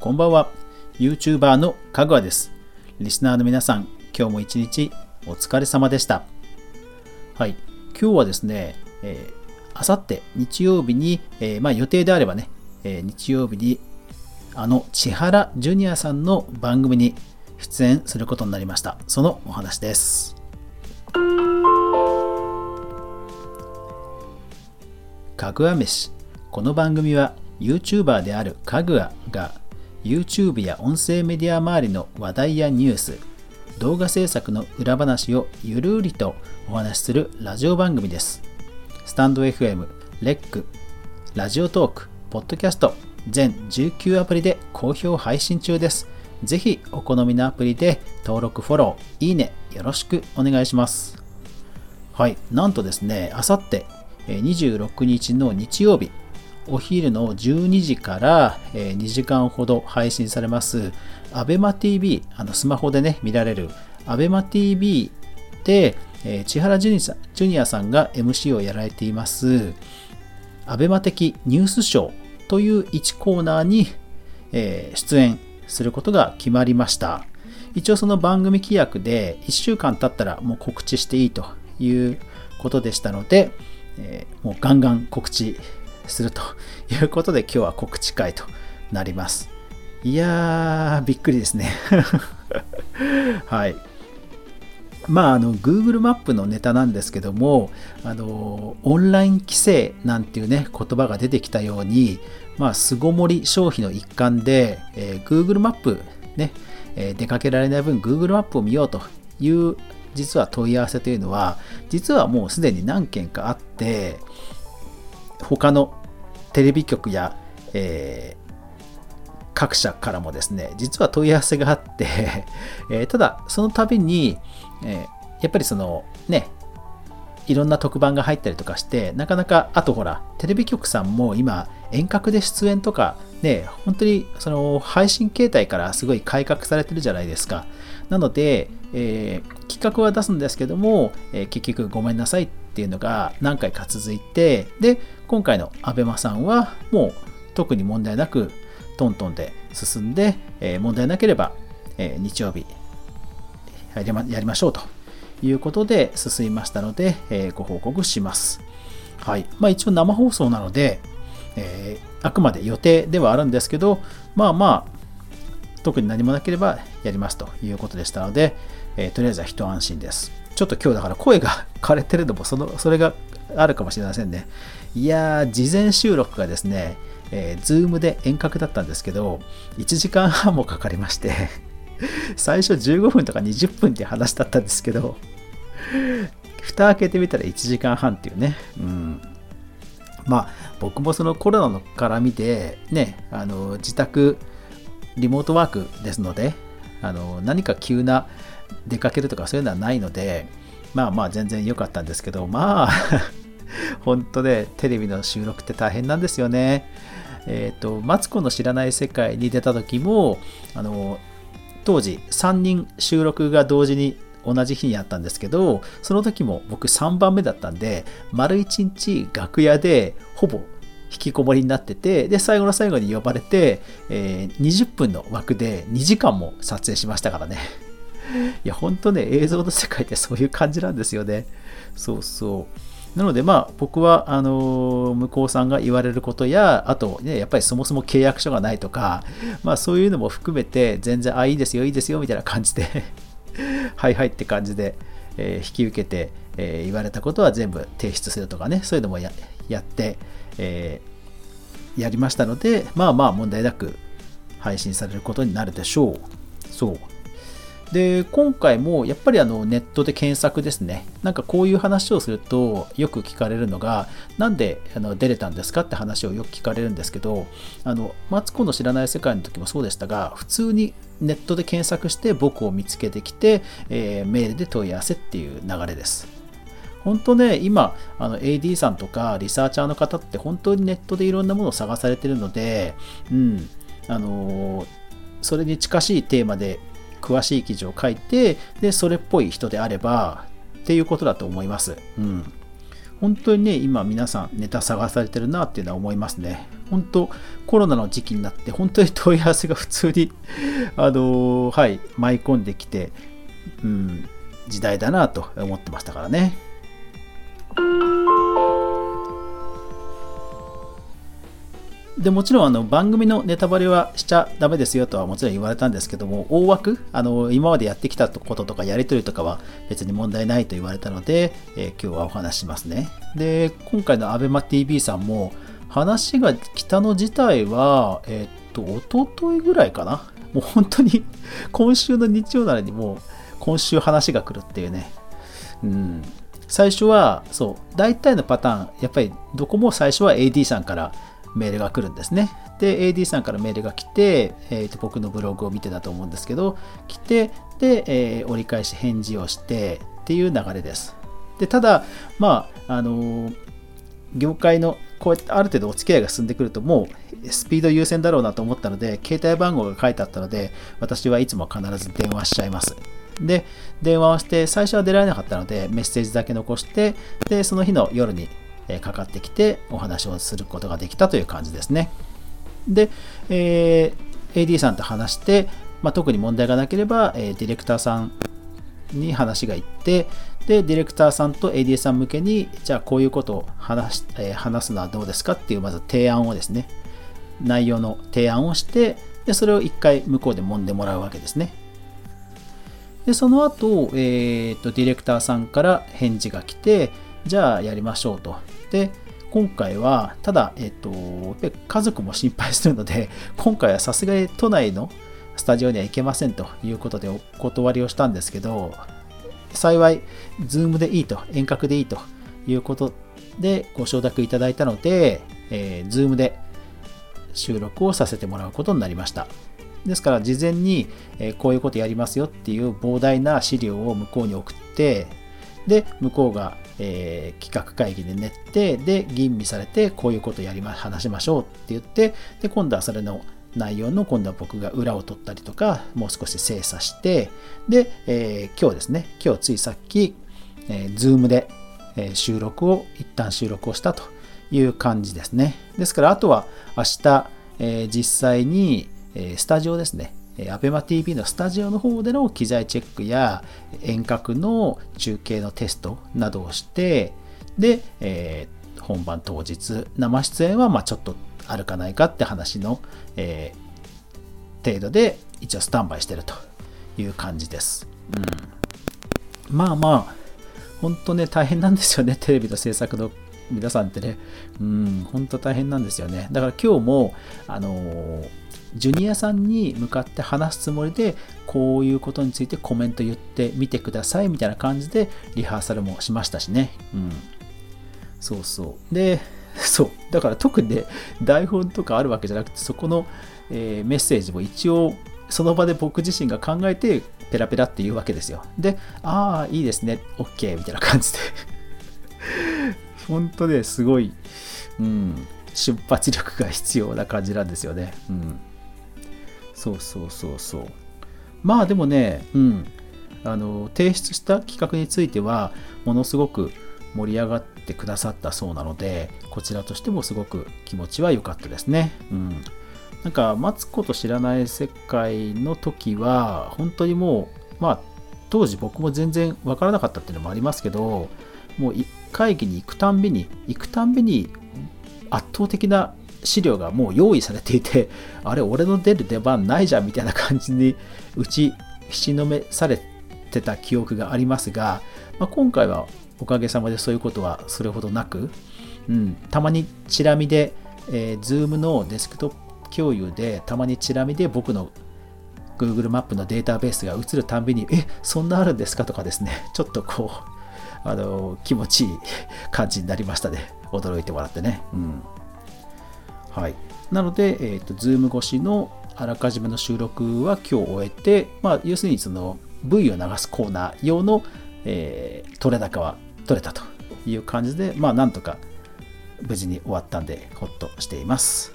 こんばんは。YouTuber のかぐわです。リスナーの皆さん、今日も一日お疲れ様でした。はい。今日はですね、えー、あさって日曜日に、えー、まあ予定であればね、えー、日曜日にあの千原ジュニアさんの番組に出演することになりました。そのお話です。かぐわ飯。この番組は YouTuber であるかぐわが YouTube や音声メディア周りの話題やニュース、動画制作の裏話をゆるりとお話しするラジオ番組です。スタンド FM、レック、ラジオトーク、ポッドキャスト、全19アプリで好評配信中です。ぜひお好みのアプリで登録、フォロー、いいね、よろしくお願いします。はい、なんとですね、あさって26日の日曜日、お昼の12時から2時間ほど配信されます ABEMATV スマホでね見られる ABEMATV で千原ジュニアさんが MC をやられています。ABEMA 的ニュースショーという1コーナーに出演することが決まりました。一応その番組規約で1週間経ったらもう告知していいということでしたので、もうガンガン告知するということで今日は告知会となります。いやー、びっくりですね。はい。まあ、あの、Google マップのネタなんですけども、あの、オンライン規制なんていうね、言葉が出てきたように、まあ、巣ごもり消費の一環で、えー、Google マップね、えー、出かけられない分 Google マップを見ようという実は問い合わせというのは、実はもうすでに何件かあって、他のテレビ局や、えー、各社からもですね、実は問い合わせがあって えー、ただ、その度に、え、やっぱりそのね、いろんな特番が入ったりとかして、なかなか、あとほら、テレビ局さんも今、遠隔で出演とか、ね、本当にその配信形態からすごい改革されてるじゃないですか。なので、えー、企画は出すんですけども、えー、結局ごめんなさいってていうのが何回か続いて、で、今回の ABEMA さんはもう特に問題なくトントンで進んで、えー、問題なければ、え日曜日やりまやりましょうということで進みましたので、えご報告します。はい。まあ一応生放送なので、えあくまで予定ではあるんですけど、まあまあ、特に何もなければやりますということでしたので、えー、とりあえずは一安心です。ちょっと今日だから声が枯れてるのもその、それがあるかもしれませんね。いやー、事前収録がですね、えー、ズームで遠隔だったんですけど、1時間半もかかりまして 最初15分とか20分って話だったんですけど、蓋開けてみたら1時間半っていうね、うん。まあ、僕もそのコロナのから見て、ね、あの、自宅、リモートワークですので、あの何か急な出かけるとかそういうのはないので、まあまあ全然良かったんですけど、まあ 本当ね、テレビの収録って大変なんですよね。えっ、ー、と、マツコの知らない世界に出た時も、あの、当時3人収録が同時に同じ日にあったんですけど、その時も僕3番目だったんで、丸1日楽屋でほぼ引きこもりになってて、で、最後の最後に呼ばれて、えー、20分の枠で2時間も撮影しましたからね。いや、ほんとね、映像の世界ってそういう感じなんですよね。そうそう。なので、まあ、僕は、あの、向こうさんが言われることや、あと、ね、やっぱりそもそも契約書がないとか、まあ、そういうのも含めて、全然、あ、いいですよ、いいですよ、みたいな感じで はいはいって感じで、えー、引き受けて、えー、言われたことは全部提出するとかね、そういうのもやって、えー、やりましたので、まあまあ問題なく配信されることになるでしょう。そう。で、今回もやっぱりあのネットで検索ですね。なんかこういう話をするとよく聞かれるのが、なんであの出れたんですかって話をよく聞かれるんですけど、あの、マツコの知らない世界の時もそうでしたが、普通にネットで検索して僕を見つけてきて、えー、メールで問い合わせっていう流れです。本当ね、今、あの AD さんとかリサーチャーの方って本当にネットでいろんなものを探されてるので、うん、あのそれに近しいテーマで詳しい記事を書いて、で、それっぽい人であれば、っていうことだと思います。うん。本当にね、今皆さんネタ探されてるなっていうのは思いますね。本当、コロナの時期になって、本当に問い合わせが普通に あのはい、舞い込んできて、うん、時代だなと思ってましたからね。でもちろんあの番組のネタバレはしちゃダメですよとはもちろん言われたんですけども大枠あの今までやってきたこととかやり取りとかは別に問題ないと言われたので、えー、今日はお話しますね。で今回の ABEMATV さんも話が来たの自体はえー、っと一昨日ぐらいかな。もう本当に今週の日曜なのにもう今週話が来るっていうね。うん。最初はそう大体のパターンやっぱりどこも最初は AD さんからメールが来るんですね。で、AD さんからメールが来て、えー、と僕のブログを見てたと思うんですけど、来て、で、えー、折り返し返事をしてっていう流れです。で、ただ、まあ、あのー、業界のこうやってある程度お付き合いが進んでくると、もうスピード優先だろうなと思ったので、携帯番号が書いてあったので、私はいつも必ず電話しちゃいます。で、電話をして、最初は出られなかったので、メッセージだけ残して、で、その日の夜にかかってきてお話をすることができたという感じですね。で、えー、AD さんと話して、まあ、特に問題がなければ、えー、ディレクターさんに話がいって、で、ディレクターさんと AD さん向けに、じゃあこういうことを話し、えー、話すのはどうですかっていう、まず提案をですね、内容の提案をして、で、それを一回向こうで揉んでもらうわけですね。で、その後、えーと、ディレクターさんから返事が来て、じゃあやりましょうと。で、今回は、ただ、えっと、家族も心配するので、今回はさすがに都内のスタジオには行けませんということでお断りをしたんですけど、幸い、ズームでいいと、遠隔でいいということでご承諾いただいたので、えー、ズームで収録をさせてもらうことになりました。ですから、事前に、え、こういうことやりますよっていう膨大な資料を向こうに送って、で、向こうがえー、企画会議で練って、で、吟味されて、こういうことやりま、話しましょうって言って、で、今度はそれの内容の、今度は僕が裏を取ったりとか、もう少し精査して、で、えー、今日ですね、今日ついさっき、えー、Zoom で、え収録を、一旦収録をしたという感じですね。ですから、あとは明日、え実際に、えスタジオですね、ABEMATV のスタジオの方での機材チェックや遠隔の中継のテストなどをして、で、えー、本番当日、生出演はまちょっとあるかないかって話の、えー、程度で一応スタンバイしてるという感じです。うん、まあまあ、本当ね、大変なんですよね、テレビの制作の皆さんってね。うん、本当大変なんですよね。だから今日も、あのージュニアさんに向かって話すつもりで、こういうことについてコメント言ってみてくださいみたいな感じでリハーサルもしましたしね。うん。そうそう。で、そう。だから特にね、台本とかあるわけじゃなくて、そこの、えー、メッセージも一応、その場で僕自身が考えて、ペラペラって言うわけですよ。で、ああ、いいですね、OK みたいな感じで。本当ね、すごい、うん、瞬発力が必要な感じなんですよね。うん。そうそうそうそう。まあでもねうん。あの提出した企画についてはものすごく盛り上がってくださったそうなのでこちらとしてもすごく気持ちは良かったですね。うん。なんかマツコと知らない世界の時は本当にもうまあ当時僕も全然わからなかったっていうのもありますけどもう会議に行くたんびに行くたんびに圧倒的な資料がもう用意されていて、あれ、俺の出る出番ないじゃんみたいな感じに打ちひしのめされてた記憶がありますが、まあ、今回はおかげさまでそういうことはそれほどなく、うん、たまにチラ見で、えー、Zoom のデスクトップ共有で、たまにチラ見で僕の Google マップのデータベースが映るたんびに、え、そんなあるんですかとかですね、ちょっとこう、あの気持ちいい感じになりましたね。驚いてもらってね。うんはい、なので、えーと、Zoom 越しのあらかじめの収録は今日終えて、まあ、要するにその V を流すコーナー用の、えー、取れ高は取れたという感じで、まあ、なんとか無事に終わったんで、ほっとしています。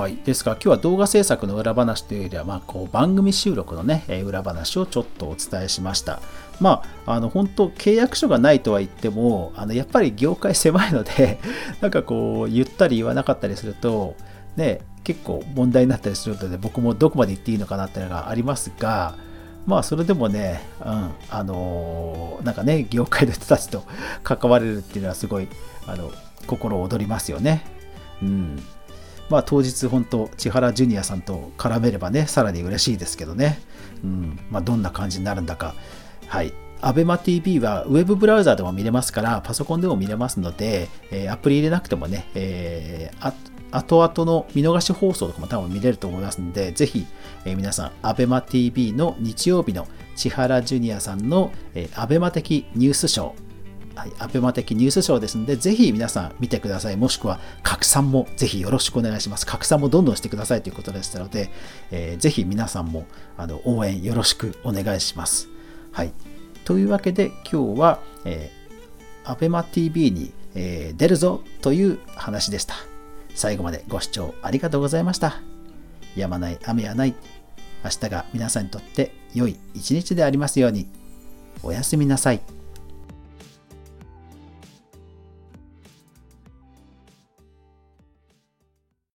はい、ですから今日は動画制作の裏話というよりは、まあ、こう番組収録のね、裏話をちょっとお伝えしました。まあ、あの本当、契約書がないとは言っても、あのやっぱり業界狭いので、なんかこう、言ったり言わなかったりすると、ね、結構問題になったりするので、僕もどこまで言っていいのかなっていうのがありますが、まあそれでもね、うん、あのー、なんかね、業界の人たちと関われるっていうのはすごい、あの、心躍りますよね。うん。まあ当日本当千原ジュニアさんと絡めればねさらに嬉しいですけどね、うんまあ、どんな感じになるんだか。はい。ABEMATV はウェブブラウザでも見れますからパソコンでも見れますので、えー、アプリ入れなくてもね、えー、後々の見逃し放送とかも多分見れると思いますので、ぜひ、えー、皆さん、ABEMATV の日曜日の千原ジュニアさんの、えー、ABEMA 的ニュースショー、はい、アベマ的ニュースショーですので、ぜひ皆さん見てください。もしくは拡散もぜひよろしくお願いします。拡散もどんどんしてくださいということでしたので、えー、ぜひ皆さんもあの応援よろしくお願いします。はい。というわけで今日は、えー、アベマ TV に、えー、出るぞという話でした。最後までご視聴ありがとうございました。やまない雨はない。明日が皆さんにとって良い一日でありますように。おやすみなさい。